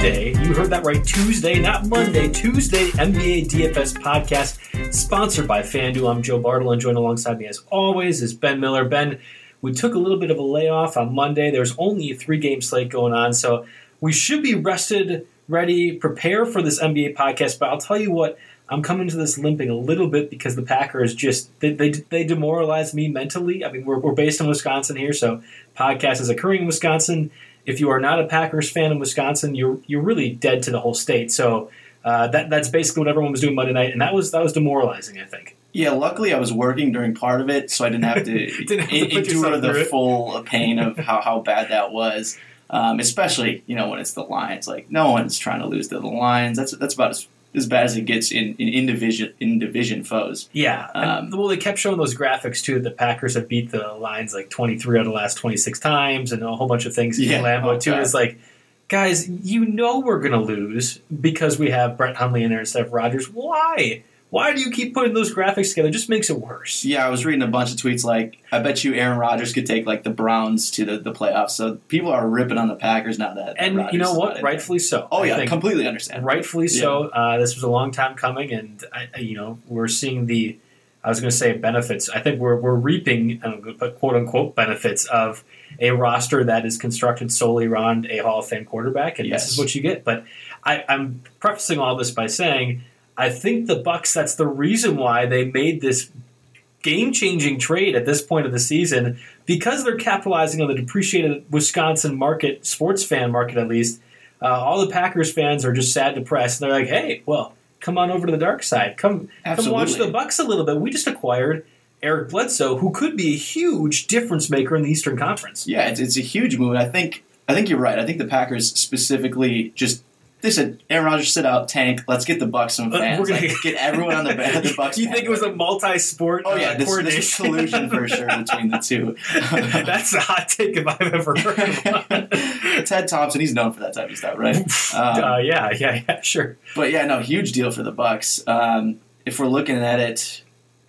Tuesday. You heard that right, Tuesday, not Monday. Tuesday NBA DFS podcast, sponsored by FanDuel. I'm Joe Bartle, and joined alongside me, as always, is Ben Miller. Ben, we took a little bit of a layoff on Monday. There's only a three-game slate going on, so we should be rested, ready, prepare for this NBA podcast. But I'll tell you what, I'm coming to this limping a little bit because the Packers just they they, they demoralize me mentally. I mean, we're, we're based in Wisconsin here, so podcast is occurring in Wisconsin if you are not a Packers fan in Wisconsin, you're you're really dead to the whole state. So uh, that that's basically what everyone was doing Monday night, and that was that was demoralizing. I think. Yeah, luckily I was working during part of it, so I didn't have to, Didn't have to endure the full pain of how, how bad that was. Um, especially, you know, when it's the Lions. Like no one's trying to lose to the Lions. That's that's about as, as bad as it gets in in, in division in division foes. Yeah. Um, well, they kept showing those graphics too. The Packers have beat the Lions like 23 out of the last 26 times, and a whole bunch of things in Yeah. Lambeau Oh, too. is like, guys, you know we're gonna lose because we have Brett Hundley in there instead of Rodgers. Why? Why do you keep putting those graphics together? It just makes it worse. Yeah, I was reading a bunch of tweets like, I bet you Aaron Rodgers could take like the Browns to the, the playoffs. So people are ripping on the Packers now that And Rodgers you know what? Rightfully so. Oh yeah, think. completely understand. And rightfully so. Uh, this was a long time coming, and I, I- you know we're seeing the. I was going to say benefits. I think we're we're reaping put quote unquote benefits of a roster that is constructed solely around a Hall of Fame quarterback, and Yes. this is what you get. But I, I'm prefacing all this by saying I think the Bucks. That's the reason why they made this game changing trade at this point of the season because they're capitalizing on the depreciated Wisconsin market, sports fan market at least. Uh, all the Packers fans are just sad, depressed, and they're like, "Hey, well, come on over to the dark side. Come, come watch the Bucks a little bit. We just acquired Eric Bledsoe, who could be a huge difference maker in the Eastern Conference." Yeah, it's, it's a huge move. I think I think you're right. I think the Packers specifically just they said Aaron Rodgers sit out, tank. Let's get the Bucks some Uh, fans. we're gonna- like, get everyone on the, the Bucks. you think it was a multi-sport? Oh yeah, uh, this, this is collusion for sure between the two. That's a hot take if I've ever heard one. Ted Thompson, he's known for that type of stuff, right? Um, uh, yeah, yeah, yeah, sure. But yeah, no, huge deal for the Bucks. Um, if we're looking at it,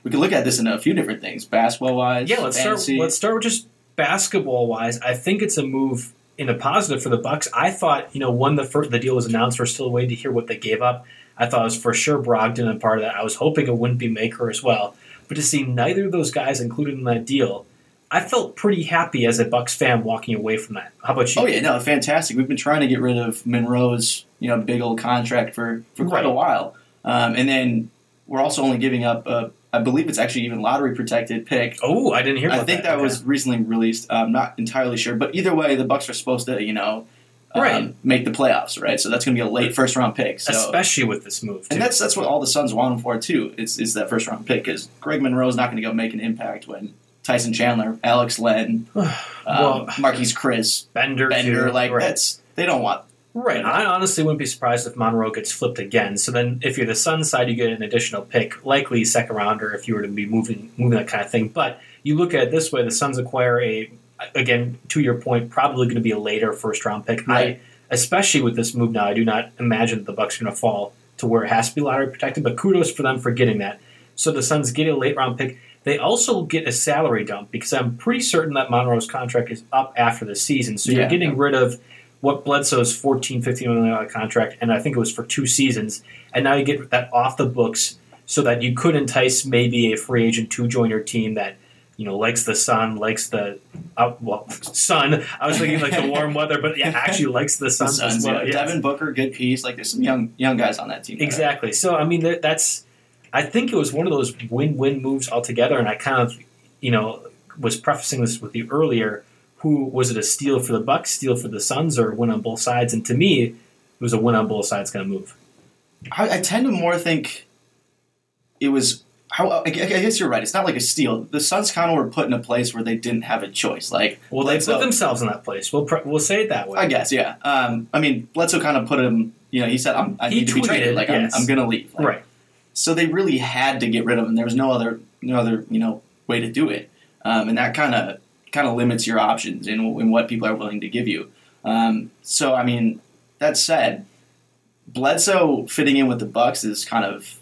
we can look at this in a few different things, basketball wise. Yeah, let's start. Let's start with just basketball wise, I think it's a move in a positive for the Bucks. I thought, you know, when the first, the deal was announced, we're still waiting to hear what they gave up. I thought it was for sure Brogdon and part of that. I was hoping it wouldn't be Maker as well, but to see neither of those guys included in that deal, I felt pretty happy as a Bucks fan walking away from that. How about you? Oh yeah, no, fantastic. We've been trying to get rid of Monroe's you know big old contract for for quite Right. a while, um, and then we're also only giving up. A, I believe it's actually even lottery protected pick. Oh, I didn't hear. That. I think that, Okay. was recently released. I'm not entirely sure, but either way, the Bucks are supposed to you know um, Right. make the playoffs, right? So that's going to be a late first round pick. So. especially with this move. Too. and that's that's what all the Suns want him for too. Is is that first round pick? Because Greg Monroe's not going to go make an impact when Tyson Chandler, Alex Len, um, Well- Marquese Chriss, Bender, Bender, too. like Right. that's they don't want. Right. I honestly wouldn't be surprised if Monroe gets flipped again. So then, if you're the Suns side, you get an additional pick, likely second rounder if you were to be moving moving that kind of thing. But you look at it this way: the Suns acquire a again to your point, probably going to be a later first round pick. Right. I especially with this move now, I do not imagine that the Bucks are going to fall to where it has to be lottery protected. But kudos for them for getting that. So the Suns get a late round pick. They also get a salary dump because I'm pretty certain that Monroe's contract is up after the season. So you're Yeah. getting rid of what Bledsoe's 14, 15 million dollar contract, and I think it was for two seasons. And now you get that off the books so that you could entice maybe a free agent to join your team that you know likes the sun, likes the uh, well sun. I was thinking like the warm weather, but yeah, actually likes the The sun as well. yeah. Yes. Devin Booker, good piece. Like there's some young young guys on that team. there. Exactly. So I mean, that, that's. I think it was one of those win-win moves altogether, and I kind of, you know, was prefacing this with you earlier. Who was it a steal for the Bucks, steal for the Suns, or win on both sides? And to me, it was a win on both sides kind of move. I, I tend to more think it was. How, I I guess you're right. It's not like a steal. The Suns kind of were put in a place where they didn't have a choice. Like Well, they Bledsoe- put themselves in that place. We'll we'll say it that way. I guess, yeah. Um, I mean, Bledsoe kind of put him. You know, he said, I'm, "I He need to be traded. Like yes. I'm, I'm going to leave." Like, right. So they really had to get rid of him. There was no other, no other, you know, way to do it. Um, and that kind of kind of limits your options in, in what people are willing to give you. Um, so I mean, that said, Bledsoe fitting in with the Bucks is kind of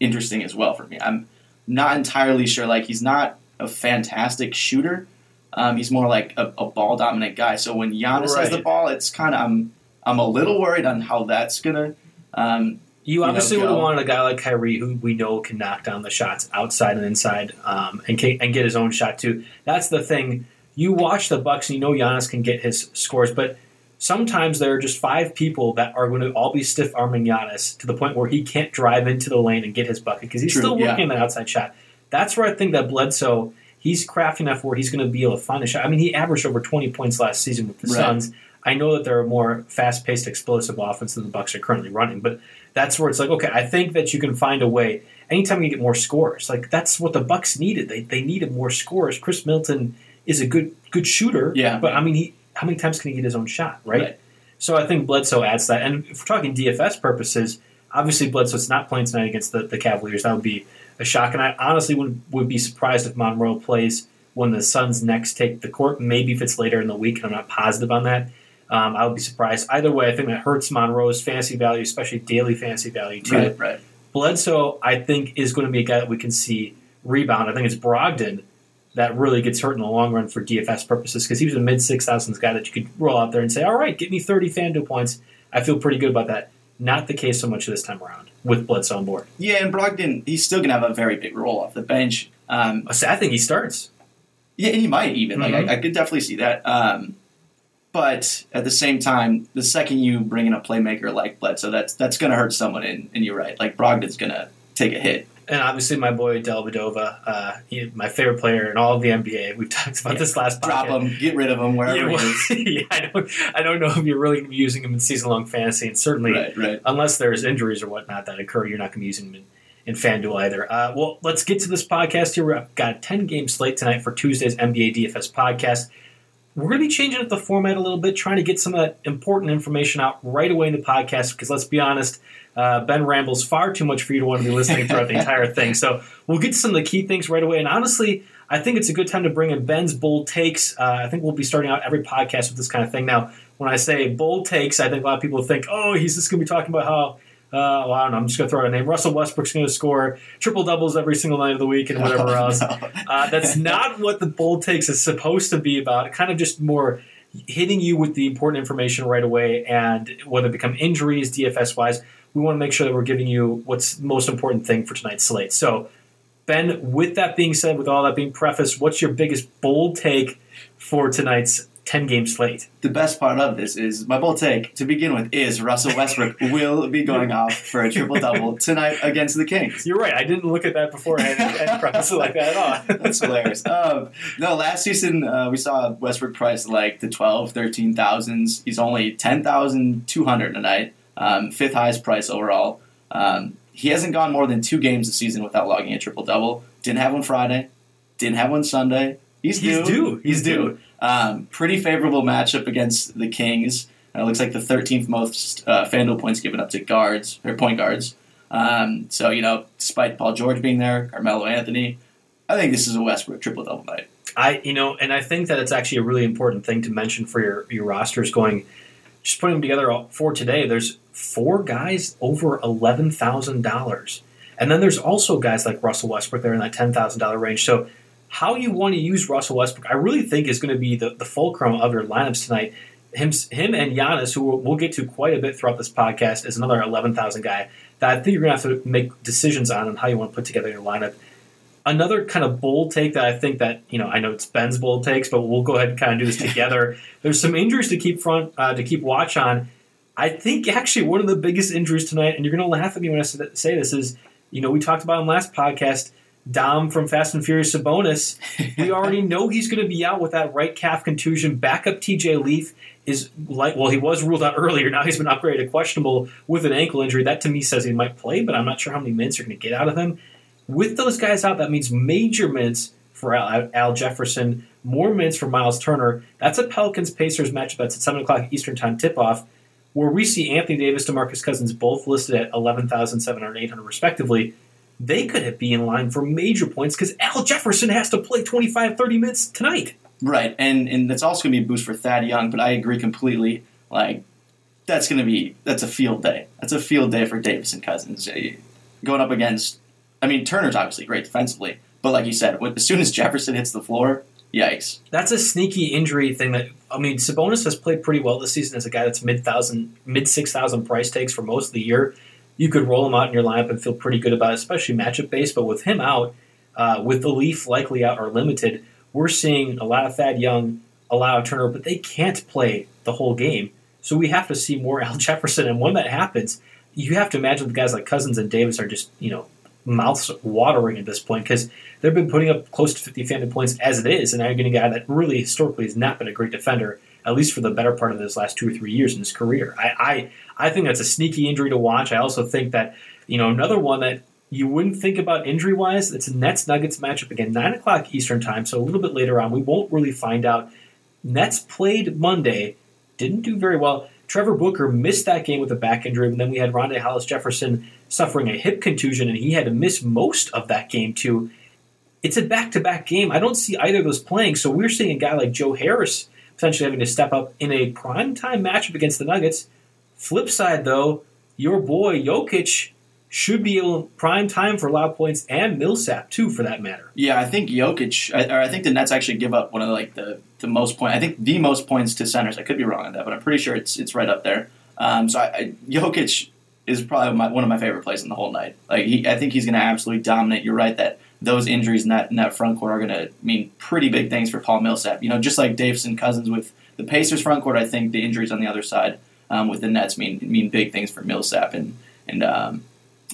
interesting as well for me. I'm not entirely sure. Like he's not a fantastic shooter. Um, he's more like a, a ball dominant guy. So when Giannis has the ball, it's kind of I'm I'm a little worried on how that's gonna. Um, You know, obviously would have wanted a guy like Kyrie, who we know can knock down the shots outside and inside, um, and can, and get his own shot too. That's the thing. You watch the Bucks, and you know Giannis can get his scores, but sometimes there are just five people that are going to all be stiff arming Giannis to the point where he can't drive into the lane and get his bucket because he's True, still working on that outside shot. That's where I think that Bledsoe he's crafty enough where he's going to be able to find a shot. I mean, he averaged over twenty points last season with the Right. Suns. I know that they're a more fast-paced, explosive offense than the Bucks are currently running, but that's where it's like, okay, I think that you can find a way. Anytime you get more scores, like that's what the Bucks needed. They they needed more scores. Khris Middleton is a good good shooter, Yeah. but I mean, he how many times can he get his own shot, right? Right. So I think Bledsoe adds that. And if we're talking DFS purposes, obviously Bledsoe's not playing tonight against the, the Cavaliers. That would be a shock. And I honestly would would be surprised if Monroe plays when the Suns next take the court. Maybe if it's later in the week, and I'm not positive on that. Um, I would be surprised. Either way, I think that hurts Monroe's fantasy value, especially daily fantasy value too. right, right. Bledsoe, I think, is going to be a guy that we can see rebound. I think it's Brogdon that really gets hurt in the long run for DFS purposes because he was a mid six thousands guy that you could roll out there and say, "All right, get me thirty FanDuel points." I feel pretty good about that. Not the case so much this time around with Bledsoe on board. Yeah, and Brogdon, he's still gonna have a very big role off the bench. Um, I think he starts. yeah, and he might even Mhm. like I, I could definitely see that. Um, but at the same time, the second you bring in a playmaker like Bledsoe, that's that's gonna hurt someone. And, and you're right, like Brogdon's gonna take a hit. And obviously, my boy Dellavedova, uh, he, my favorite player in all of the NBA. We've talked about this last Drop podcast. him, get rid of him wherever Yeah, he is. well, yeah, I don't, I don't know if you're really going to be using him in season long fantasy, and certainly Right, right. unless there's injuries or whatnot that occur, you're not going to be using them in, in FanDuel either. Uh, well, let's get to this podcast here. We've got a 10 game slate tonight for Tuesday's NBA DFS podcast. We're going to be changing up the format a little bit, trying to get some of that important information out right away in the podcast because let's be honest, uh, Ben rambles far too much for you to want to be listening throughout the entire thing. So we'll get to some of the key things right away. And honestly, I think it's a good time to bring in Ben's bold takes. Uh, I think we'll be starting out every podcast with this kind of thing. Now, when I say bold takes, I think a lot of people think, oh, he's just going to be talking about how Uh, well, I don't know. I'm just going to throw out a name. Russell Westbrook's going to score triple doubles every single night of the week and whatever Oh, else. no. Uh, that's not what the bold takes is supposed to be about. It kind of just more hitting you with the important information right away, and whether it become injuries, DFS wise, we want to make sure that we're giving you what's the most important thing for tonight's slate. So, Ben, with that being said, with all that being prefaced, what's your biggest bold take for tonight's 10 game slate? the best part of this is my bold take to begin with is Russell Westbrook will be going off for a triple double tonight against the Kings. You're right. I didn't look at that beforehand and, and preface it like that at all. That's hilarious. Um, no, last season uh, we saw Westbrook price like the 12, 13 thousands. He's only 10,200 tonight, um, fifth highest price overall. Um, he hasn't gone more than two games this season without logging a triple double. Didn't have one Friday, didn't have one Sunday. He's He's due. due. He's He's due. Um, pretty favorable matchup against the Kings. Uh, looks like the 13th most uh, FanDuel points given up to guards or point guards. Um, so you know, despite Paul George being there, Carmelo Anthony, I think this is a Westbrook triple double night. I you know, and I think that it's actually a really important thing to mention for your your rosters going. Just putting them together for today. There's four guys over eleven thousand dollars, and then there's also guys like Russell Westbrook there in that ten thousand dollar range. So, how you want to use Russell Westbrook, I really think is going to be the, the fulcrum of your lineups tonight. Him, him, and Giannis, who we'll, get to quite a bit throughout this podcast, is another eleven thousand guy that I think you're going to have to make decisions on on how you want to put together your lineup another kind of bold take that I think that you know I know it's Ben's bold takes, but we'll go ahead and kind of do this together. There's some injuries to keep front uh, to keep watch on. I think actually one of the biggest injuries tonight, and you're going to laugh at me when I say this, is you know we talked about in last podcast. Dom from Fast and Furious Sabonis, we already know he's going to be out with that right calf contusion. Backup TJ Leaf is like, well, he was ruled out earlier. Now he's been upgraded to questionable with an ankle injury. That to me says he might play, but I'm not sure how many minutes you're going to get out of him. With those guys out, that means major minutes for Al, Al Jefferson, more minutes for Miles Turner. That's a Pelicans Pacers matchup that's at 7 o'clock Eastern Time tip off, where we see Anthony Davis, Demarcus Cousins both listed at 11,700 and 800 respectively. They could be in line for major points because Al Jefferson has to play 25, 30 minutes tonight. Right, and and that's also going to be a boost for Thad Young. But I agree completely. Like that's going to be that's a field day. That's a field day for Davis and Cousins Uh, going up against. I mean, Turner's obviously great defensively, but like you said, as soon as Jefferson hits the floor, yikes. That's a sneaky injury thing that I mean Sabonis has played pretty well this season as a guy that's mid thousand mid six thousand price takes for most of the year. You could roll him out in your lineup and feel pretty good about it, especially matchup based. But with him out, uh, with the Leaf likely out or limited, we're seeing a lot of Thad Young, a lot of Turner, but they can't play the whole game. So we have to see more Al Jefferson. And when that happens, you have to imagine the guys like Cousins and Davis are just, you know, mouths watering at this point because they've been putting up close to 50 fantasy points as it is. And now you're getting a guy that really historically has not been a great defender, at least for the better part of his last two or three years in his career. I, I, I think that's a sneaky injury to watch. I also think that, you know, another one that you wouldn't think about injury wise. It's a Nets Nuggets matchup again, nine o'clock Eastern time, so a little bit later on. We won't really find out. Nets played Monday, didn't do very well. Trevor Booker missed that game with a back injury, and then we had Rondae Hollis Jefferson suffering a hip contusion, and he had to miss most of that game too. It's a back-to-back game. I don't see either of those playing, so we're seeing a guy like Joe Harris potentially having to step up in a primetime matchup against the Nuggets. Flip side, though, your boy Jokic should be able prime time for a lot of points and Millsap too, for that matter. Yeah, I think Jokic, I- or I think the Nets actually give up one of the, like the the most point. I think the most points to centers. I could be wrong on that, but I'm pretty sure it's it's right up there. Um, so I, I, Jokic is probably my, one of my favorite plays in the whole night. Like he, I think he's going to absolutely dominate. You're right that those injuries in that in that front court are going to mean pretty big things for Paul Millsap. You know, just like Davison Cousins with the Pacers front court, I think the injuries on the other side um, with the Nets mean mean big things for Millsap and and um,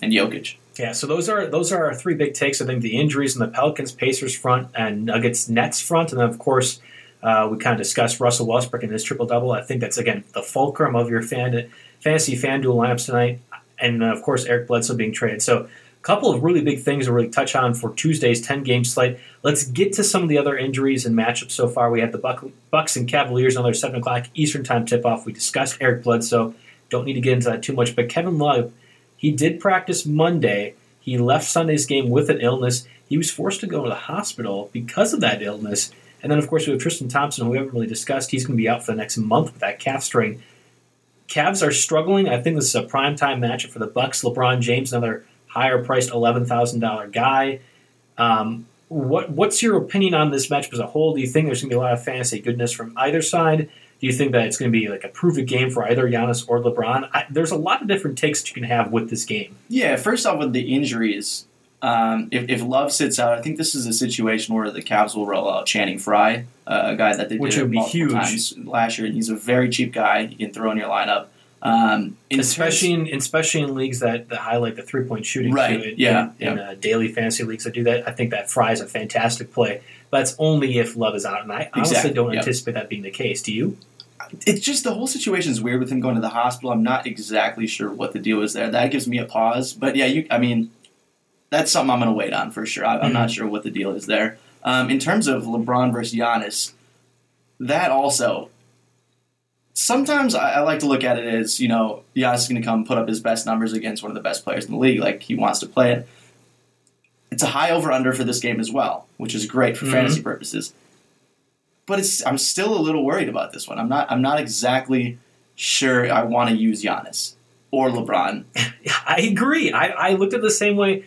and Jokic. Yeah, so those are those are our three big takes. I think the injuries in the Pelicans, Pacers front, and Nuggets Nets front, and then of course uh, we kind of discussed Russell Westbrook and his triple double. I think that's again the fulcrum of your fan fantasy FanDuel lineups tonight, and uh, of course Eric Bledsoe being traded. So couple of really big things to really touch on for Tuesday's ten game slate. Let's get to some of the other injuries and matchups so far. We have the Buck, Bucks and Cavaliers another seven o'clock Eastern time tip off. We discussed Eric Bledsoe. Don't need to get into that too much, but Kevin Love. He did practice Monday. He left Sunday's game with an illness. He was forced to go to the hospital because of that illness. And then, of course, we have Tristan Thompson, who we haven't really discussed. He's going to be out for the next month with that calf strain. Cavs are struggling. I think this is a prime time matchup for the Bucks. LeBron James, another higher priced eleven thousand dollar guy. Um, what what's your opinion on this matchup as a whole? Do you think there's going to be a lot of fantasy goodness from either side? Do you think that it's going to be like a prove it game for either Giannis or LeBron? I, there's a lot of different takes that you can have with this game. Yeah, first off with the injuries, um, if, if Love sits out, I think this is a situation where the Cavs will roll out Channing Frye, uh, a guy that they Which did would be huge. last year, and he's a very cheap guy you can throw in your lineup. Um, in especially in especially in leagues that, that highlight the three point shooting. Right, too. In, yeah, In, in uh, daily fantasy leagues that do that, I think that Frye is a fantastic play. But that's only if Love is out, and I honestly Exactly, don't yeah. anticipate that being the case. Do you? it's just the whole situation is weird with him going to the hospital. I'm not exactly sure what the deal is there. That gives me a pause. But yeah, you. I mean, that's something I'm going to wait on for sure. I, I'm not sure what the deal is there. Um, in terms of LeBron versus Giannis, that also. Sometimes I, I like to look at it as you know Giannis is going to come put up his best numbers against one of the best players in the league. Like he wants to play it. It's a high over under for this game as well, which is great for Mhm. fantasy purposes but it's I'm still a little worried about this one. I'm not I'm not exactly sure I want to use Giannis or LeBron. I agree. I, I looked at it the same way.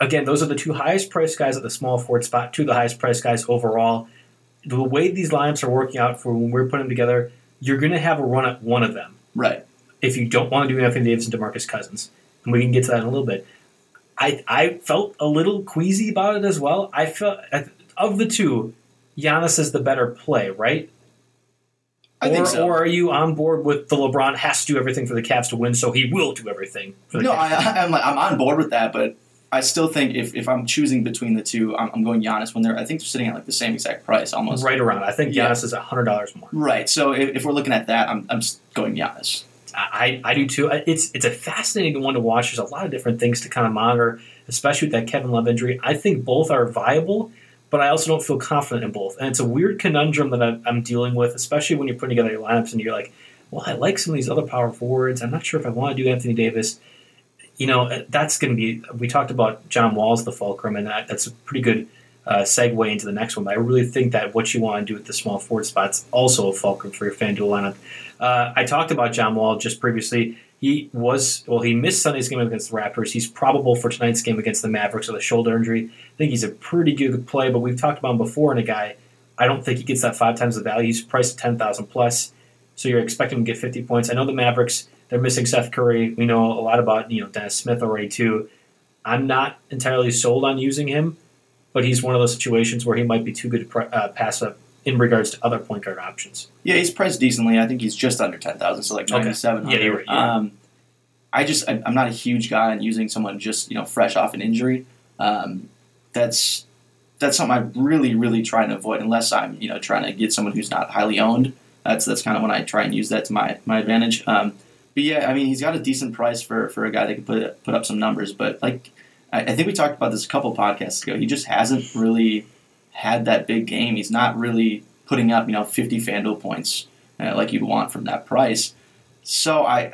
Again, those are the two highest priced guys at the small forward spot, two of the highest priced guys overall. The way these lineups are working out for when we're putting them together, you're going to have a run at one of them. Right. if you don't want to do Anthony Davis and DeMarcus Cousins. And we can get to that in a little bit. I I felt a little queasy about it as well. I felt of the two, Giannis is the better play, right? I or, think so. or are you on board with the LeBron has to do everything for the Cavs to win, so he will do everything for the no, Cavs? I, I'm I'm on board with that, but I still think if, if I'm choosing between the two, I'm, I'm going Giannis when they're I think they're sitting at like the same exact price almost. right around. I think Yeah. Giannis is hundred dollars more. Right. So if, if we're looking at that, I'm I'm going Giannis. I, I do too. It's it's a fascinating one to watch. There's a lot of different things to kind of monitor, especially with that Kevin Love injury. I think both are viable, but I also don't feel confident in both. And it's a weird conundrum that I'm, I'm dealing with, especially when you're putting together your lineups and you're like, well, I like some of these other power forwards. I'm not sure if I want to do Anthony Davis. You know, uh, that's going to be. We talked about John Wall's the fulcrum, and that, that's a pretty good uh, segue into the next one. But I really think that what you want to do at the small forward spot's also a fulcrum for your FanDuel lineup. Uh, I talked about John Wall just previously. He was well. He missed Sunday's game against the Raptors. He's probable for tonight's game against the Mavericks with a shoulder injury. I think he's a pretty good play, but we've talked about him before. And a guy, I don't think he gets that five times the value. He's priced at ten thousand plus, so you're expecting him to get fifty points. I know the Mavericks. They're missing Seth Curry. We know a lot about you know Dennis Smith already too. I'm not entirely sold on using him, but he's one of those situations where he might be too good to pre- uh, pass up in regards to other point guard options. Yeah, he's priced decently. I think he's just under ten thousand, so like Okay. ninety seven hundred. Yeah, you're right, yeah. Um, I just I, I'm not a huge guy on using someone just you know fresh off an injury. Um, that's that's something I really really try and avoid unless I'm you know trying to get someone who's not highly owned. That's that's kind of when I try and use that to my my advantage. Um, but yeah, I mean he's got a decent price for for a guy that can put put up some numbers. But like I, I think we talked about this a couple podcasts ago. He just hasn't really had that big game. He's not really putting up you know 50 FanDuel points uh, like you'd want from that price. So I,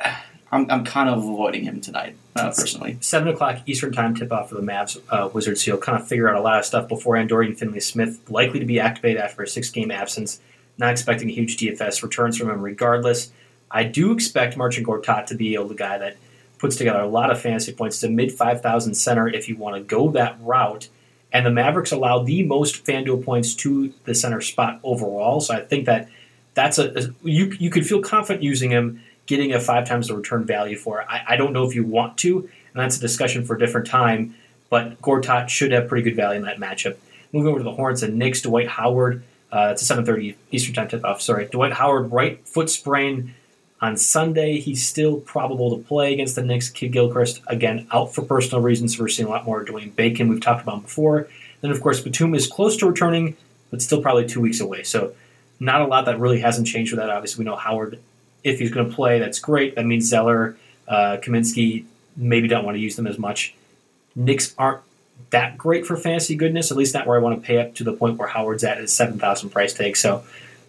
I'm, I'm kind of avoiding him tonight uh, personally. Seven o'clock Eastern time tip off for the Mavs uh, Wizards. So you'll kind of figure out a lot of stuff beforehand. Dorian Finney Smith likely to be activated after a six game absence. Not expecting a huge DFS returns from him regardless. I do expect Marcin Gortat to be the guy that puts together a lot of fantasy points to mid 5,000 center if you want to go that route. And the Mavericks allow the most FanDuel points to the center spot overall. So I think that that's a, a you you could feel confident using him, getting a five times the return value for it. I, I don't know if you want to, and that's a discussion for a different time. But Gortat should have pretty good value in that matchup. Moving over to the Hornets and Knicks, Dwight Howard. Uh, that's a 7:30 Eastern time tip off. Sorry, Dwight Howard, right foot sprain on Sunday. He's still probable to play against the Knicks. Kidd Gilchrist again out for personal reasons. We're seeing a lot more of Dwayne Bacon. We've talked about before. Then of course Batum is close to returning, but still probably two weeks away. So not a lot that really hasn't changed with that. Obviously, we know Howard, if he's going to play, that's great. That means Zeller, uh, Kaminsky maybe don't want to use them as much. Knicks aren't that great for fantasy goodness, at least not where I want to pay up to the point where Howard's at his 7,000 price tag. So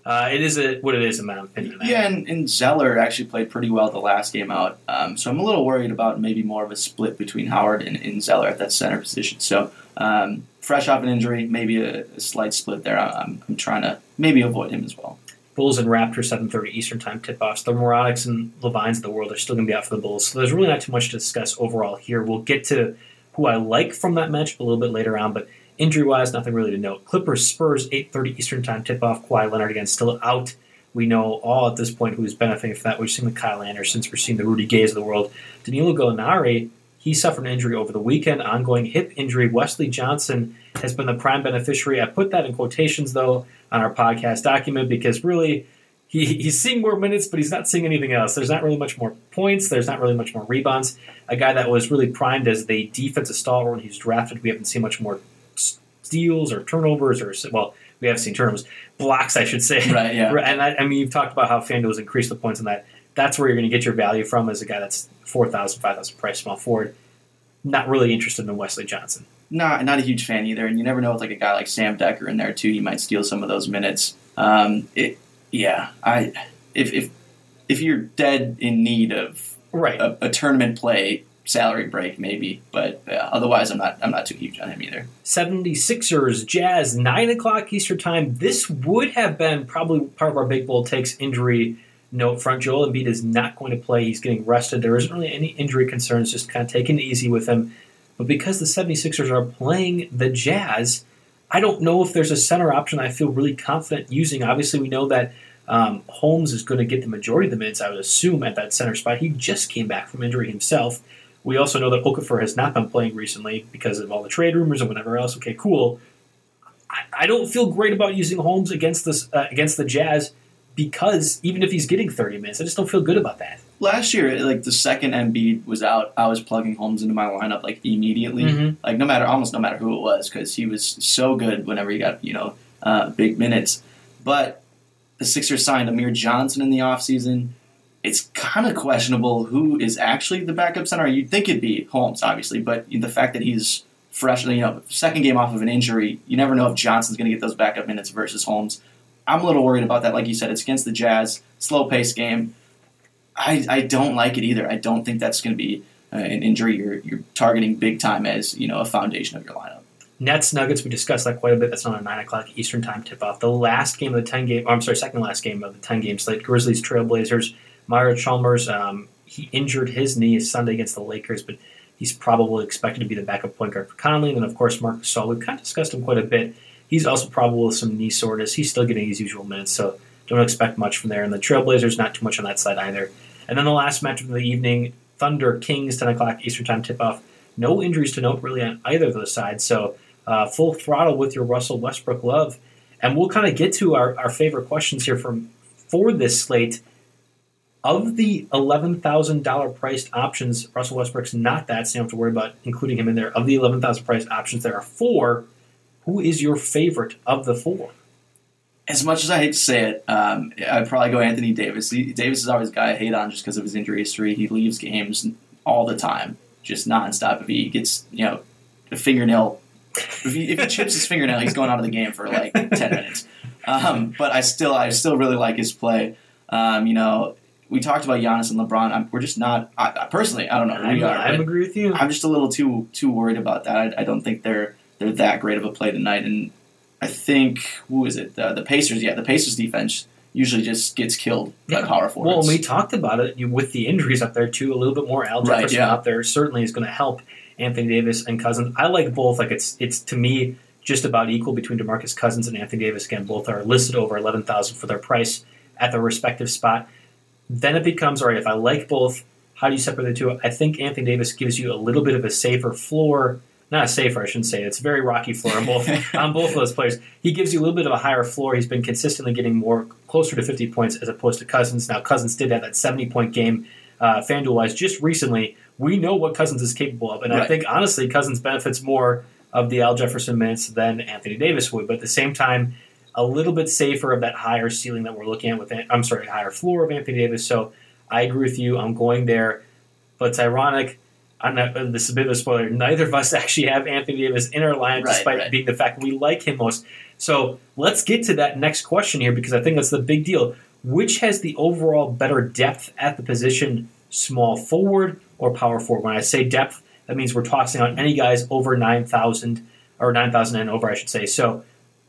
uh, it is a, what it is, in my opinion. Yeah, and, and Zeller actually played pretty well the last game out. Um, so I'm a little worried about maybe more of a split between Howard and, and Zeller at that center position. So um, fresh off an injury, maybe a, a slight split there. I'm, I'm trying to maybe avoid him as well. Bulls and Raptors 7:30 Eastern Time tip-offs. The Mirotics and LaVines of the world are still going to be out for the Bulls, so there's really not too much to discuss overall here. We'll get to who I like from that match a little bit later on, but injury-wise, nothing really to note. Clippers Spurs 8:30 Eastern Time tip-off. Kawhi Leonard again still out. We know all at this point who's benefiting from that. We've seen the Kyle Andersons, we're seeing the Rudy Gays of the world. Danilo Gallinari, he suffered an injury over the weekend, ongoing hip injury. Wesley Johnson has been the prime beneficiary. I put that in quotations though on our podcast document because really he, he's seeing more minutes, but he's not seeing anything else. There's not really much more points. There's not really much more rebounds. A guy that was really primed as the defensive stalwart when he's drafted. We haven't seen much more steals or turnovers or well, we have seen turnovers, blocks, I should say. Right. Yeah. and I, I mean, you've talked about how FanDuel has increased the points on that. That's where you're going to get your value from as a guy that's 4,000, 5,000 price small forward. Not really interested in Wesley Johnson. Not not a huge fan either, and you never know with like a guy like Sam Dekker in there too. He might steal some of those minutes. Um, it, yeah, I if if if you're dead in need of Right. a, a tournament play, salary break maybe, but uh, otherwise I'm not I'm not too huge on him either. 76ers, Jazz, 9 o'clock Eastern Time. This would have been probably part of our Big Bowl takes injury note front. Joel Embiid is not going to play. He's getting rested. There isn't really any injury concerns, just kind of taking it easy with him. But because the 76ers are playing the Jazz, I don't know if there's a center option I feel really confident using. Obviously, we know that um, Holmes is going to get the majority of the minutes, I would assume, at that center spot. He just came back from injury himself. We also know that Okafor has not been playing recently because of all the trade rumors and whatever else. Okay, cool. I, I don't feel great about using Holmes against this uh, against the Jazz because even if he's getting 30 minutes, I just don't feel good about that. Last year, like the second Embiid was out, I was plugging Holmes into my lineup like immediately, Mhm. like no matter almost no matter who it was, because he was so good whenever he got you know uh, big minutes. But the Sixers signed Amir Johnson in the offseason. It's kind of questionable who is actually the backup center. You'd think it'd be Holmes, obviously, but the fact that he's fresh, you know, second game off of an injury, you never know if Johnson's going to get those backup minutes versus Holmes. I'm a little worried about that. Like you said, it's against the Jazz, slow paced game. I, I don't like it either. I don't think that's going to be uh, an injury you're, you're targeting big time as you know a foundation of your lineup. Nets Nuggets, we discussed that quite a bit. That's on a 9 o'clock Eastern Time tip off. The last game of the 10 game, oh, I'm sorry, second last game of the 10 game slate Grizzlies Trailblazers. Mario Chalmers, um, he injured his knee Sunday against the Lakers, but he's probably expected to be the backup point guard for Conley. And then, of course, Marcus Gasol. We've kind of discussed him quite a bit. He's also probably with some knee soreness. He's still getting his usual minutes, so don't expect much from there. And the Trailblazers, not too much on that side either. And then the last match of the evening, Thunder Kings, 10 o'clock Eastern Time tip off. No injuries to note really on either of those sides. So uh, full throttle with your Russell Westbrook love. And we'll kind of get to our, our favorite questions here from for this slate. Of the eleven thousand dollar priced options, Russell Westbrook's not that, so you don't have to worry about including him in there. Of the eleven thousand priced options, there are four. Who is your favorite of the four? As much as I hate to say it, um, I'd probably go Anthony Davis. He, Davis is always a guy I hate on just because of his injury history. He leaves games all the time, just nonstop. If he gets you know a fingernail, if he, if he chips his fingernail, he's going out of the game for like ten minutes. Um, but I still I still really like his play. Um, you know, we talked about Giannis and LeBron. I'm, we're just not. I, I personally, I don't know I, are. I agree with you. I'm just a little too too worried about that. I, I don't think they're they're that great of a play tonight. And I think who is it? Uh, the Pacers. Yeah, the Pacers defense usually just gets killed by power Well, forwards. and we talked about it you, with the injuries up there too. A little bit more Al Right, Jefferson yeah. out there certainly is going to help Anthony Davis and Cousins. I like both. Like it's it's to me just about equal between Demarcus Cousins and Anthony Davis. Again, both are listed over eleven thousand for their price at their respective spot. Then it becomes all right. If I like both, how do you separate the two? I think Anthony Davis gives you a little bit of a safer floor. Not a safer, I shouldn't say. It's a very rocky floor on both on both of those players. He gives you a little bit of a higher floor. He's been consistently getting more closer to 50 points as opposed to Cousins. Now Cousins did have that 70 point game, uh, FanDuel wise, just recently. We know what Cousins is capable of, and I think honestly, Cousins benefits more of the Al Jefferson minutes than Anthony Davis would. But at the same time, a little bit safer of that higher ceiling that we're looking at with. I'm sorry, higher floor of Anthony Davis. So I agree with you. I'm going there, but it's ironic. I'm not, this is a bit of a spoiler. Neither of us actually have Anthony Davis in our lineup, Right, despite right. being the fact we like him most. So let's get to that next question here because I think that's the big deal. Which has the overall better depth at the position, small forward or power forward? When I say depth, that means we're tossing out any guys over 9,000 or 9,000 and over, I should say. So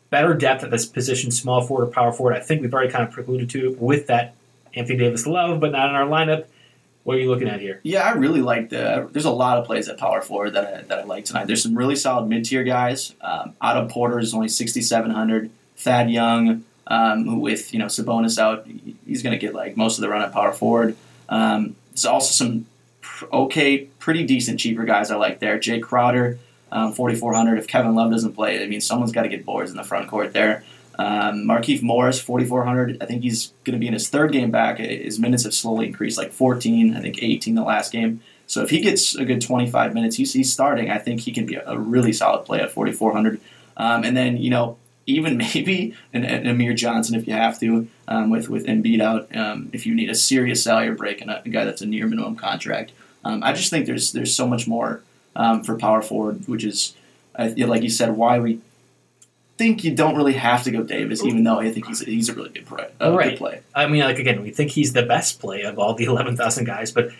better depth at this position, small forward or power forward. I think we've already kind of precluded to with that Anthony Davis love, but not in our lineup. What are you looking at here? Yeah, I really like the. There's a lot of plays at power forward that I, that I like tonight. There's some really solid mid tier guys. Um, Otto Porter is only 6,700. Thad Young, um, with you know Sabonis out, he's going to get like most of the run at power forward. Um, there's also some okay, pretty decent cheaper guys I like there. Jae Crowder, um, 4,400. If Kevin Love doesn't play, I mean someone's got to get boards in the front court there. Um, Markieff Morris, 4,400. I think he's going to be in his third game back. His minutes have slowly increased, like 14, I think 18 the last game. So if he gets a good 25 minutes, he's, he's starting. I think he can be a, a really solid play at 4,400. Um, and then, you know, even maybe an, an Amir Johnson if you have to, um, with with Embiid out, um, if you need a serious salary break and a, a guy that's a near minimum contract. Um, I just think there's there's so much more um, for power forward, which is, uh, like you said, why we think you don't really have to go Davis, even though I think he's a, he's a really good, play, uh, right. good play. I mean, like again, we think he's the best play of all the eleven thousand guys, but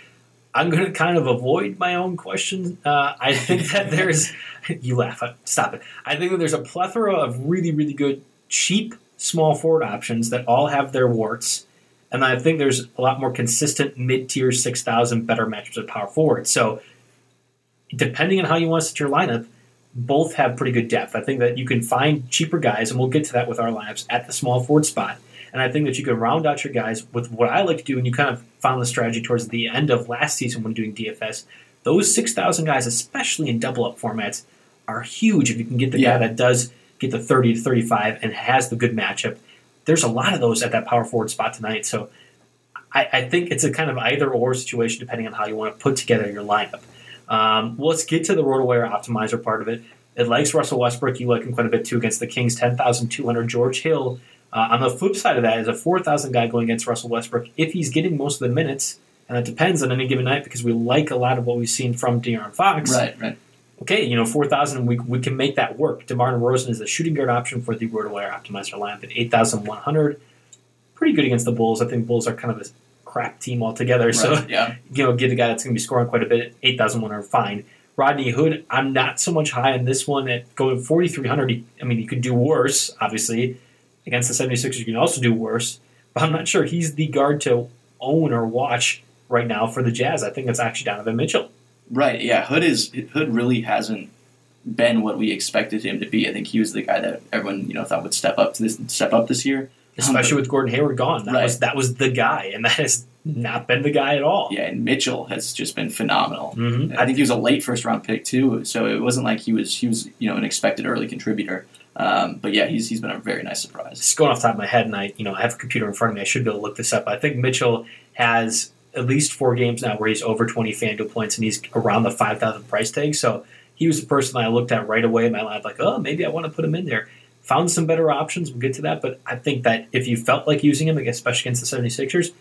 I'm going to kind of avoid my own question. Uh, I think that there's you laugh, stop it. I think that there's a plethora of really, really good, cheap small forward options that all have their warts. And I think there's a lot more consistent mid tier 6,000 better matchups at power forward. So, depending on how you want to set your lineup, both have pretty good depth. I think that you can find cheaper guys, and we'll get to that with our lineups at the small forward spot. And I think that you can round out your guys with what I like to do, and you kind of found the strategy towards the end of last season when doing DFS. Those 6,000 guys, especially in double up formats, are huge if you can get the Yeah. guy that does get the 30 to 35 and has the good matchup. There's a lot of those at that power forward spot tonight. So I, I think it's a kind of either or situation depending on how you want to put together your lineup. Um, let's get to the RotoWire optimizer part of it. It likes Russell Westbrook. You like him quite a bit too against the Kings. 10,200. George Hill. Uh, on the flip side of that is a 4,000 guy going against Russell Westbrook if he's getting most of the minutes. And that depends on any given night because we like a lot of what we've seen from De'Aaron Fox Right, right. okay, you know, 4,000, we, we can make that work. DeMar DeRozan is a shooting guard option for the RotoWire Optimizer lineup at 8,100. Pretty good against the Bulls. I think Bulls are kind of a crap team altogether. So, yeah. you know, get a guy that's going to be scoring quite a bit at 8,100, fine. Rodney Hood, I'm not so much high on this one at going 4,300. I mean, you could do worse, obviously. Against the 76ers, you can also do worse. But I'm not sure he's the guard to own or watch right now for the Jazz. I think it's actually Donovan Mitchell. Right, yeah. Hood is Hood really hasn't been what we expected him to be. I think he was the guy that everyone you know thought would step up to this step up this year. Especially with Gordon Hayward gone. That Right. was that was the guy, and that has not been the guy at all. yeah, and Mitchell has just been phenomenal. Mhm. I think he was a late first round pick too, so it wasn't like he was he was you know an expected early contributor. Um, but yeah, he's he's been a very nice surprise. Just going off the top of my head, and I you know I have a computer in front of me. I should be able to look this up. I think Mitchell has at least four games now where he's over twenty FanDuel points, and he's around the five thousand price tag. So he was the person that I looked at right away in my life, like, oh, maybe I want to put him in there. Found some better options. We'll get to that, but I think that if you felt like using him, especially against the 76ers,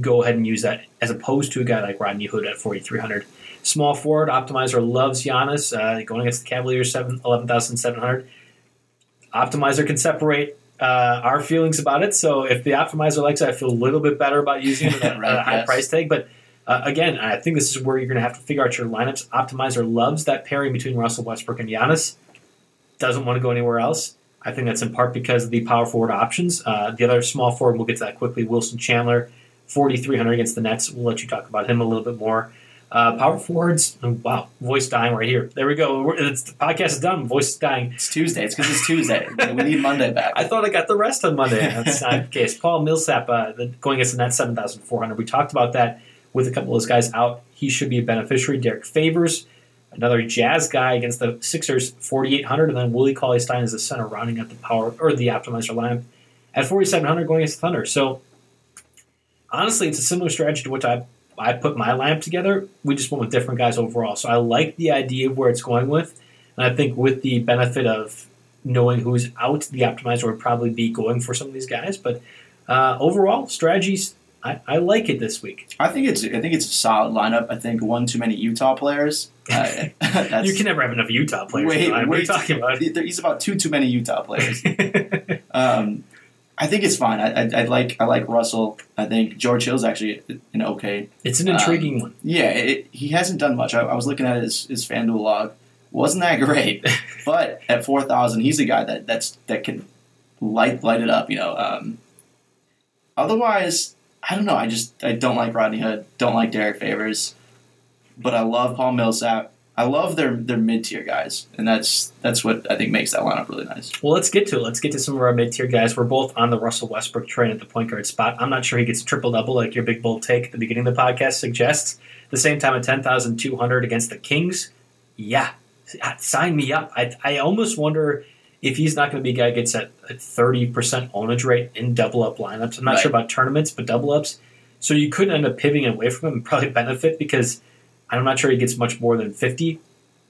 go ahead and use that as opposed to a guy like Rodney Hood at 4,300. Small forward optimizer loves Giannis uh, going against the Cavaliers, 7, 11,700. Optimizer can separate uh, our feelings about it. So if the optimizer likes it, I feel a little bit better about using it at Right, a high yes. price tag. But uh, again, I think this is where you're going to have to figure out your lineups. Optimizer loves that pairing between Russell Westbrook and Giannis. Doesn't want to go anywhere else. I think that's in part because of the power forward options. Uh, the other small forward, we'll get to that quickly. Wilson Chandler, 4,300 against the Nets. We'll let you talk about him a little bit more. Uh, power forwards, oh, wow, voice dying right here. There we go. We're, it's, the podcast is done. Voice is dying. It's Tuesday. It's because it's Tuesday. we need Monday back. I thought I got the rest on Monday. That's not the case. Paul Millsap uh, the, going against the Nets, 7,400. We talked about that with a couple of those guys out. He should be a beneficiary. Derrick Favors, another Jazz guy against the Sixers, 4,800. And then Willie Cauley Stein is the center, rounding out the power or the optimizer lineup at 4,700 going against the Thunder. So honestly, it's a similar strategy to which I I put my lineup together. We just went with different guys overall. So I like the idea of where it's going with, and I think with the benefit of knowing who's out, the optimizer would probably be going for some of these guys. But uh, overall, strategies, I, I like it this week. I think it's I think it's a solid lineup. I think one too many Utah players. Uh, that's you can never have enough Utah players. Wait, what are you wait. talking about? He's about two too many Utah players. Um, I think it's fine. I, I, I like I like Russell. I think George Hill's actually an okay. it's an intriguing Um, one. Yeah, it, he hasn't done much. I, I was looking at his his FanDuel log wasn't that great. but at four thousand, he's a guy that that's that can light light it up. You know. Um, otherwise, I don't know. I just I don't like Rodney Hood. Don't like Derrick Favors. But I love Paul Millsap. I love their their mid tier guys, and that's that's what I think makes that lineup really nice. Well, let's get to it. Let's get to some of our mid tier guys. We're both on the Russell Westbrook train at the point guard spot. I'm not sure he gets triple double like your big bold take at the beginning of the podcast suggests. At the same time, at ten thousand two hundred against the Kings, yeah, uh, sign me up. I I almost wonder if he's not going to be a guy gets at a thirty percent ownage rate in double up lineups. I'm not Right. sure about tournaments, but double ups. So you could end up pivoting away from him and probably benefit because I'm not sure he gets much more than 50,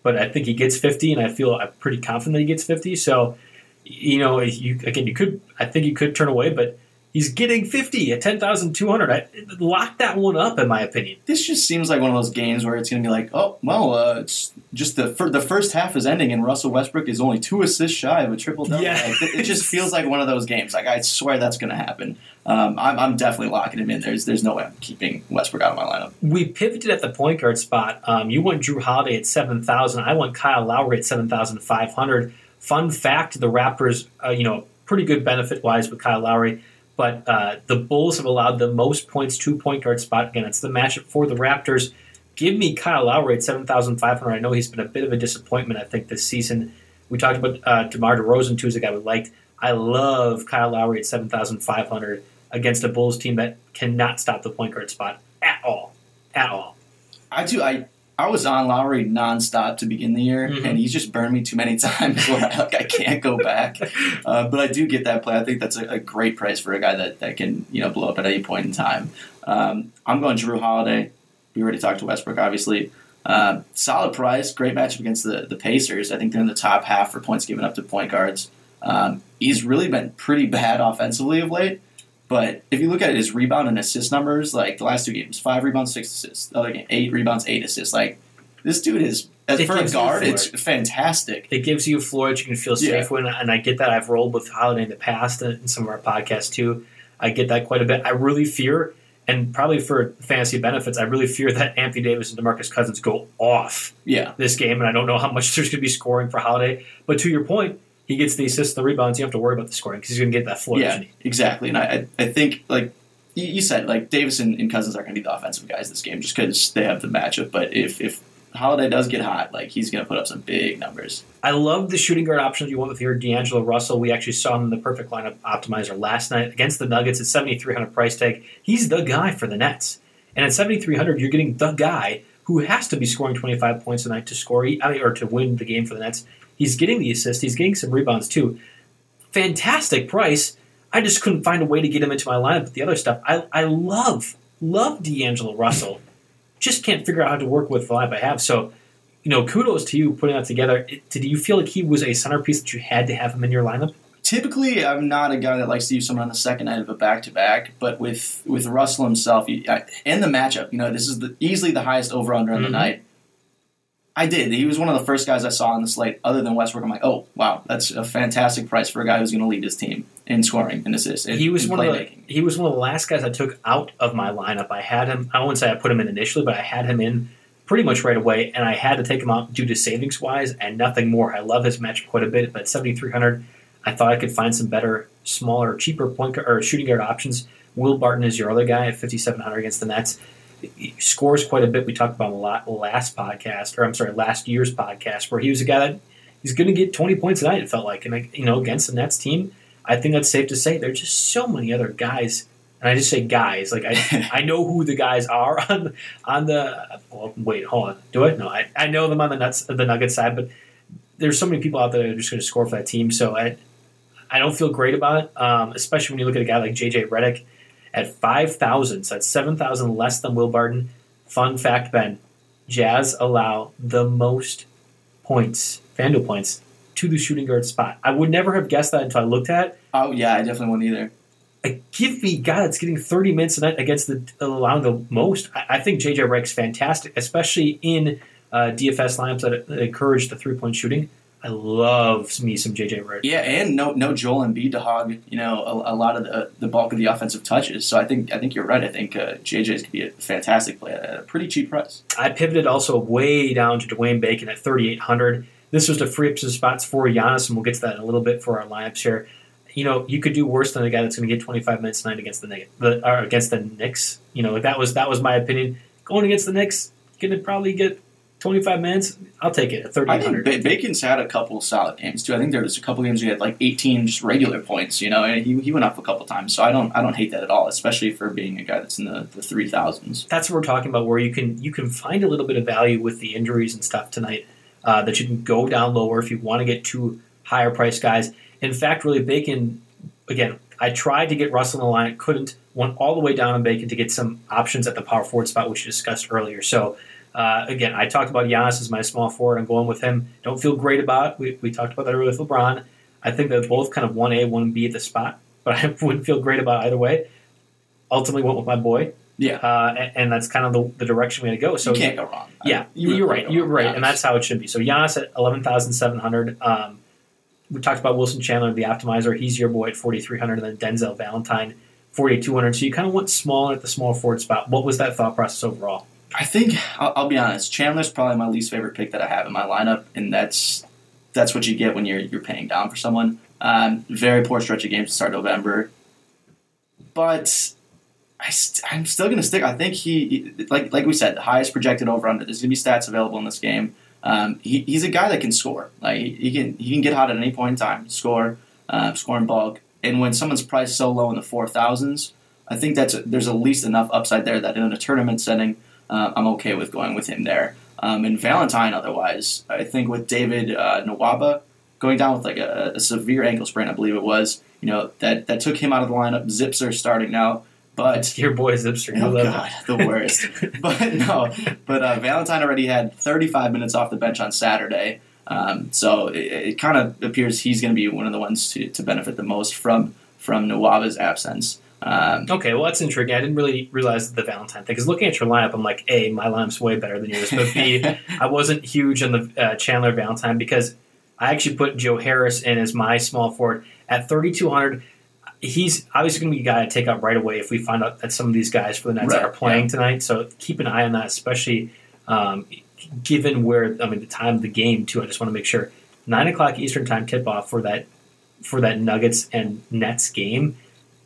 but I think he gets 50, and I feel I'm pretty confident that he gets 50. So, you know, you again, you could, I think you could turn away, but he's getting 50 at 10,200. I lock that one up, in my opinion. This just seems like one of those games where it's going to be like, oh, well, uh, it's just the fir- the first half is ending, and Russell Westbrook is only two assists shy of a triple double. Yeah. Like, it, it just feels like one of those games. Like I swear that's going to happen. Um, I'm, I'm definitely locking him in. There's there's no way I'm keeping Westbrook out of my lineup. We pivoted at the point guard spot. Um, you went Jrue Holiday at 7,000. I went Kyle Lowry at 7,500. Fun fact the Raptors, uh, you know, pretty good benefit wise with Kyle Lowry, but uh, the Bulls have allowed the most points to point guard spot. Again, it's the matchup for the Raptors. Give me Kyle Lowry at 7,500. I know he's been a bit of a disappointment, I think, this season. We talked about uh, DeMar DeRozan, too, as a guy we liked. I love Kyle Lowry at 7,500 against a Bulls team that cannot stop the point guard spot at all. At all. I do. I I was on Lowry nonstop to begin the year, Mhm. and he's just burned me too many times where I, like I can't go back. Uh, but I do get that play. I think that's a, a great price for a guy that, that can you know blow up at any point in time. Um, I'm going Jrue Holiday. We already talked to Westbrook, obviously. Uh, solid price, great matchup against the, the Pacers. I think they're in the top half for points given up to point guards. Um, he's really been pretty bad offensively of late. But if you look at his rebound and assist numbers, like the last two games, five rebounds, six assists. The other game, eight rebounds, eight assists. Like this dude is, as It for a guard, it's fantastic. It gives you a floor that you can feel Yeah. safe with, and I get that. I've rolled with Holiday in the past and some of our podcasts too. I get that quite a bit. I really fear, and probably for fantasy benefits, I really fear that Anthony Davis and DeMarcus Cousins go off Yeah, this game, and I don't know how much there's going to be scoring for Holiday. But to your point, he gets the assists and the rebounds. You don't have to worry about the scoring because he's going to get that floor. yeah, exactly. And I, I, think like you said, like Davis and, and Cousins are going to be the offensive guys this game just because they have the matchup. But if if Holiday does get hot, like he's going to put up some big numbers. I love the shooting guard options you went with here. D'Angelo Russell, we actually saw him in the perfect lineup optimizer last night against the Nuggets at 7,300 price tag. He's the guy for the Nets. And at 7,300, you're getting the guy who has to be scoring 25 points a night to score, or to win the game for the Nets. He's getting the assist. He's getting some rebounds too. Fantastic price. I just couldn't find a way to get him into my lineup with the other stuff. I, I love, love D'Angelo Russell. Just can't figure out how to work with the lineup I have. So, you know, kudos to you putting that together. Did you feel like he was a centerpiece that you had to have him in your lineup? Typically, I'm not a guy that likes to use someone on the second night of a back to back, but with with Russell himself you- I- and the matchup, you know, this is the, easily the highest over under on the Mhm. night. I did. He was one of the first guys I saw on the slate, other than Westbrook. I'm like, oh wow, that's a fantastic price for a guy who's going to lead his team in scoring and assists. and- He was one of the he was one of the last guys I took out of my lineup. I had him. I wouldn't say I put him in initially, but I had him in pretty much right away, and I had to take him out due to savings wise and nothing more. I love his matchup quite a bit, but seventy three hundred, I thought I could find some better, smaller, cheaper point guard, or shooting guard options. Will Barton is your other guy at fifty seven hundred against the Nets. He scores quite a bit. We talked about him a lot last podcast, or I'm sorry, last year's podcast, where he was a guy that he's going to get 20 points a night. It felt like, and I, you know, against the Nets team, I think that's safe to say. There's just so many other guys, and I just say guys. Like I, I know who the guys are on on the. Well, wait, hold on. Do I? No, I, I know them on the Nuts, the Nuggets side, but there's so many people out there that are just going to score for that team. So I, I don't feel great about it, um, especially when you look at a guy like JJ Redick at five thousand. So that's seven thousand less than Will Barton. Fun fact, Ben, Jazz allow the most points, FanDuel points, to the shooting guard spot. I would never have guessed that until I looked at it. Oh yeah, I definitely won't either. A give guy that's getting 30 minutes a night against the allowing the most. I, I think JJ Redick's fantastic, especially in uh, DFS lineups that, that encourage the three point shooting. I love me some JJ Redick. Yeah, and no no Joel Embiid to hog you know a, a lot of the the bulk of the offensive touches. So I think I think you're right. I think uh, JJ's could be a fantastic play at a pretty cheap price. I pivoted also way down to Dwayne Bacon at 3,800. this was to free up some spots for Giannis, and we'll get to that in a little bit for our lineups here. You know, you could do worse than a guy that's going to get 25 minutes tonight against the, the or against the Knicks. You know, that was that was my opinion. Going against the Knicks, going to probably get 25 minutes. I'll take it at I think 3,800. ba- Bacon's had a couple solid games too. I think there was a couple games he had like 18 just regular points. You know, and he, he went up a couple times. So I don't I don't hate that at all, especially for being a guy that's in the the three thousands. that's what we're talking about where you can you can find a little bit of value with the injuries and stuff tonight uh, that you can go down lower if you want to get two higher price guys in fact really bacon again i tried to get russell in the line couldn't went all the way down on bacon to get some options at the power forward spot which you discussed earlier so uh, again i talked about Giannis as my small forward i'm going with him don't feel great about it. we, we talked about that earlier with lebron i think they're both kind of 1a 1b at the spot but i wouldn't feel great about either way ultimately went with my boy Yeah, uh, and, and that's kind of the, the direction we're going to go. So you can't go wrong. Yeah, You you're right. You're right, and that's how it should be. So Giannis at eleven thousand seven hundred. Um, we talked about Wilson Chandler, the optimizer. He's your boy at forty three hundred, and then Denzel Valentine forty two hundred. So you kind of went small at the small forward spot. What was that thought process overall? I think I'll, I'll be honest. Chandler's probably my least favorite pick that I have in my lineup, and that's that's what you get when you're you're paying down for someone. Um, very poor stretch of games to start November, but I st- I'm still going to stick. I think he like like we said, the highest projected over under. There's going to be stats available in this game. Um, he, he's a guy that can score. Like he, can he can get hot at any point in time, score, uh, score in bulk. And when someone's priced so low in the four thousands, I think that's there's at least enough upside there that in a tournament setting, uh, I'm okay with going with him there. Um, and Valentine, otherwise, I think with David uh, Nwaba going down with like a, a severe ankle sprain, I believe it was. You know that that took him out of the lineup. Zipser starting now, but Your boy Zipster. You Oh god, the worst. but no, but uh, Valentine already had 35 minutes off the bench on Saturday, um, so it, it kind of appears he's going to be one of the ones to, to benefit the most from from Nwaba's absence. Um, Okay, well that's intriguing. I didn't really realize the Valentine thing because looking at your lineup, I'm like, a my lineup's way better than yours, but b I wasn't huge on the uh, Chandler Valentine because I actually put Joe Harris in as my small forward at 3,200. He's obviously going to be a guy to take out right away if we find out that some of these guys for the Nets Right, are playing yeah. tonight. So keep an eye on that, especially um, given where I mean the time of the game too. I just want to make sure nine o'clock Eastern time tip off for that for that Nuggets and Nets game.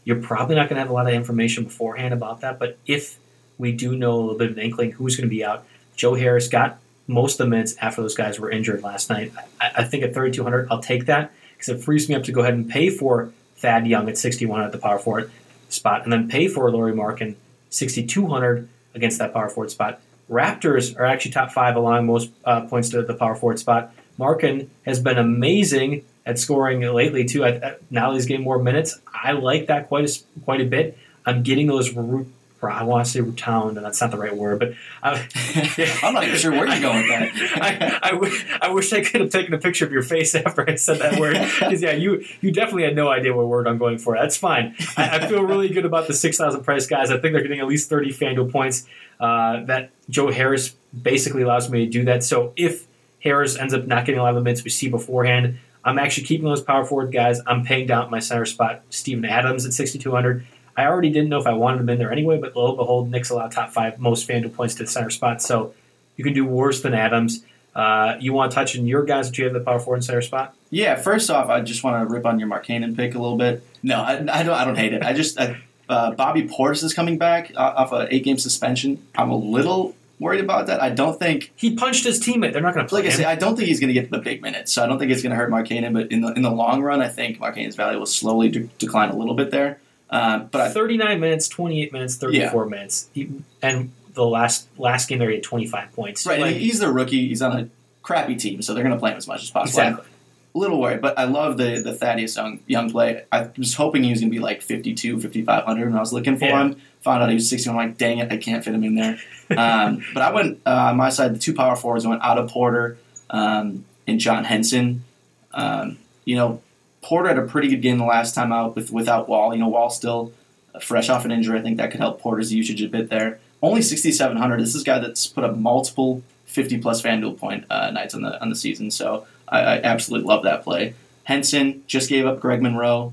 You're probably not going to have a lot of information beforehand about that, but if we do know a little bit of an inkling who's going to be out, Joe Harris got most of the minutes after those guys were injured last night. I, I think at 3,200, I'll take that because it frees me up to go ahead and pay for Thad Young at 6,100 at the power forward spot, and then pay for Lauri Markkanen 6,200 against that power forward spot. Raptors are actually top five along most uh, points to the power forward spot. Markin has been amazing at scoring lately too. I, I, now he's getting more minutes. I like that quite a, quite a bit. I'm getting those. Root, I want to say rotund, and that's not the right word, but I, I'm not even sure where you're going with that. I I wish I could have taken a picture of your face after I said that word. Because yeah, you you definitely had no idea what word I'm going for. That's fine. I, I feel really good about the six thousand price guys. I think they're getting at least thirty FanDuel points. Uh, that Joe Harris basically allows me to do that. So if Harris ends up not getting a lot of the minutes we see beforehand, I'm actually keeping those power forward guys. I'm paying down my center spot, Steven Adams at 6,200. I already didn't know if I wanted him in there anyway, but lo and behold, Knicks allowed top five most FanDuel points to the center spot. So you can do worse than Adams. Uh, you want to touch on your guys that you have the power forward and center spot? Yeah, first off, I just want to rip on your Markkanen pick a little bit. No, I, I don't. I don't hate it. I just uh, uh, Bobby Portis is coming back uh, off an eight game suspension. I'm a little worried about that. I don't think. He punched his teammate. They're not going to play Like I say, I don't think he's going to get the big minutes, so I don't think it's going to hurt Markkanen. But in the in the long run, I think Markkanen's value will slowly de- decline a little bit there. Um, but I, 39 minutes, 28 minutes, 34 minutes. He, and the last last game there he had 25 points. right, Like, and he's the rookie. He's on a crappy team, so they're going to play him as much as possible. exactly. a little worried, but I love the the Thaddeus Young young play. I was hoping he was going to be like 52, 5500 when I was looking for Yeah. him. Found out he was 60. I'm like, dang it, I can't fit him in there. Um, but I went uh, on my side. The two power forwards I went Otto Porter um, and John Henson. Um, you know, Porter had a pretty good game the last time out with without Wall. You know, Wall still fresh off an injury. I think that could help Porter's usage a bit there. Only 6,700. This is a guy that's put up multiple 50 plus FanDuel point uh, nights on the on the season. So I, I absolutely love that play. Henson just gave up Greg Monroe.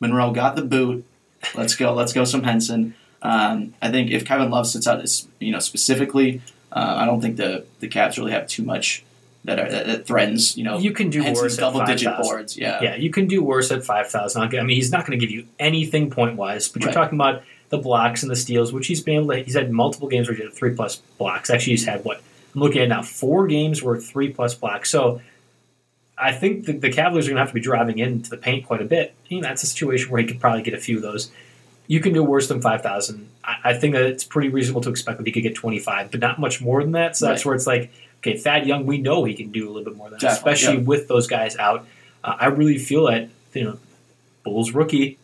Monroe got the boot. Let's go. Let's go some Henson. Um, I think if Kevin Love sits out, you know, specifically, uh, I don't think the the Cavs really have too much that are that, that threatens you know You can do worse these at double digit 5,000. boards. Yeah, Yeah, you can do worse at 5,000. I mean, he's not going to give you anything point wise, but you're Right. talking about the blocks and the steals, which he's been able to, he's had multiple games where he had three plus blocks. Actually, he's had what? I'm looking at now, four games where three plus blocks. So I think the, the Cavaliers are going to have to be driving into the paint quite a bit. You know, that's a situation where he could probably get a few of those. You can do worse than 5,000. I, I think that it's pretty reasonable to expect that he could get 25, but not much more than that. So that's where it's like, okay, Thad Young, we know he can do a little bit more than that, Definitely, especially yeah. with those guys out. Uh, I really feel that, you know, Bulls rookie,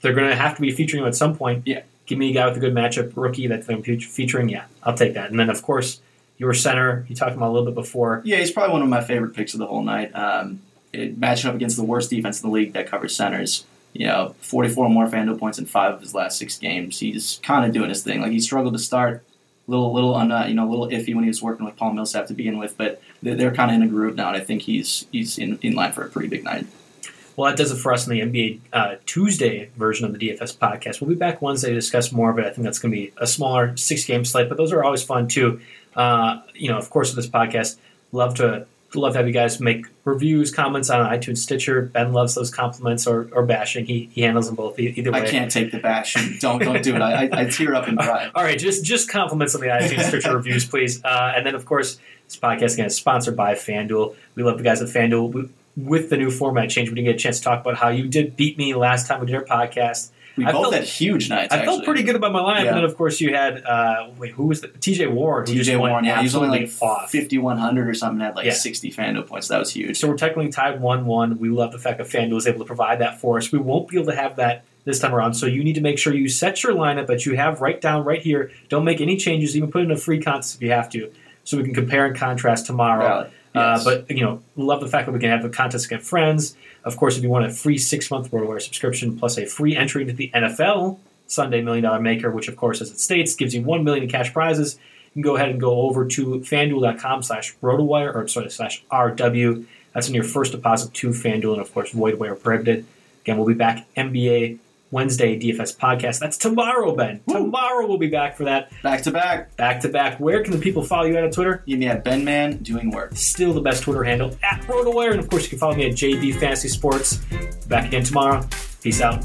they're going to have to be featuring him at some point. Yeah. Give me a guy with a good matchup rookie that they're featuring. Yeah, I'll take that. And then, of course, your center, you talked about a little bit before. Yeah, he's probably one of my favorite picks of the whole night. Um, it, matching up against the worst defense in the league that covers centers. You know, 44 more FanDuel points in five of his last six games. He's kind of doing his thing. Like he struggled to start, little little un, uh, you know, a little iffy when he was working with Paul Millsap to begin with, but they're, they're kind of in a groove now, and I think he's he's in, in line for a pretty big night. Well, that does it for us in the NBA uh, Tuesday version of the DFS podcast. We'll be back Wednesday to discuss more of it. I think that's going to be a smaller six game slate, but those are always fun too. Uh, you know, of course, with this podcast, love to love to have you guys make reviews, comments on iTunes, Stitcher. Ben loves those compliments or, or bashing. He, he handles them both either way. I can't take the bashing. Don't don't do it. I, I, I tear up and cry. All right, just just compliments on the iTunes Stitcher reviews, please. Uh, and then, of course, this podcast again is sponsored by FanDuel. We love the guys at FanDuel. We, with the new format change, we didn't get a chance to talk about how you did beat me last time we did our podcast. We I both felt- had huge nights. I felt pretty good about my lineup, Yeah. and then of course you had uh, wait, who was the TJ Ward? TJ Ward, yeah, he was only like off. 5100 or something. Had like Yeah. 60 FanDuel points. That was huge. So we're technically tied one-one. We love the fact that FanDuel is able to provide that for us. We won't be able to have that this time around. So you need to make sure you set your lineup that you have right down right here. Don't make any changes. Even put in a free contest if you have to, so we can compare and contrast tomorrow. Valid. Uh, but you know, love the fact that we can have a contest against friends. Of course, if you want a free six-month RotoWire subscription plus a free entry into the NFL Sunday Million Dollar Maker, which of course, as it states, gives you one million in cash prizes. You can go ahead and go over to FanDuel.com slash RotoWire or sorry slash RW. That's in your first deposit to FanDuel, and of course, void where prohibited. Again, we'll be back NBA Wednesday DFS podcast. That's tomorrow, Ben. Tomorrow we'll be back for that back to back. back to back. Where can the people follow you at on Twitter? You can at Ben Man doing work. still the best Twitter handle at RotoWire. And of course, you can follow me at JB Fantasy Sports. Back again tomorrow. Peace out.